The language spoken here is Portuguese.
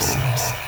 Soul.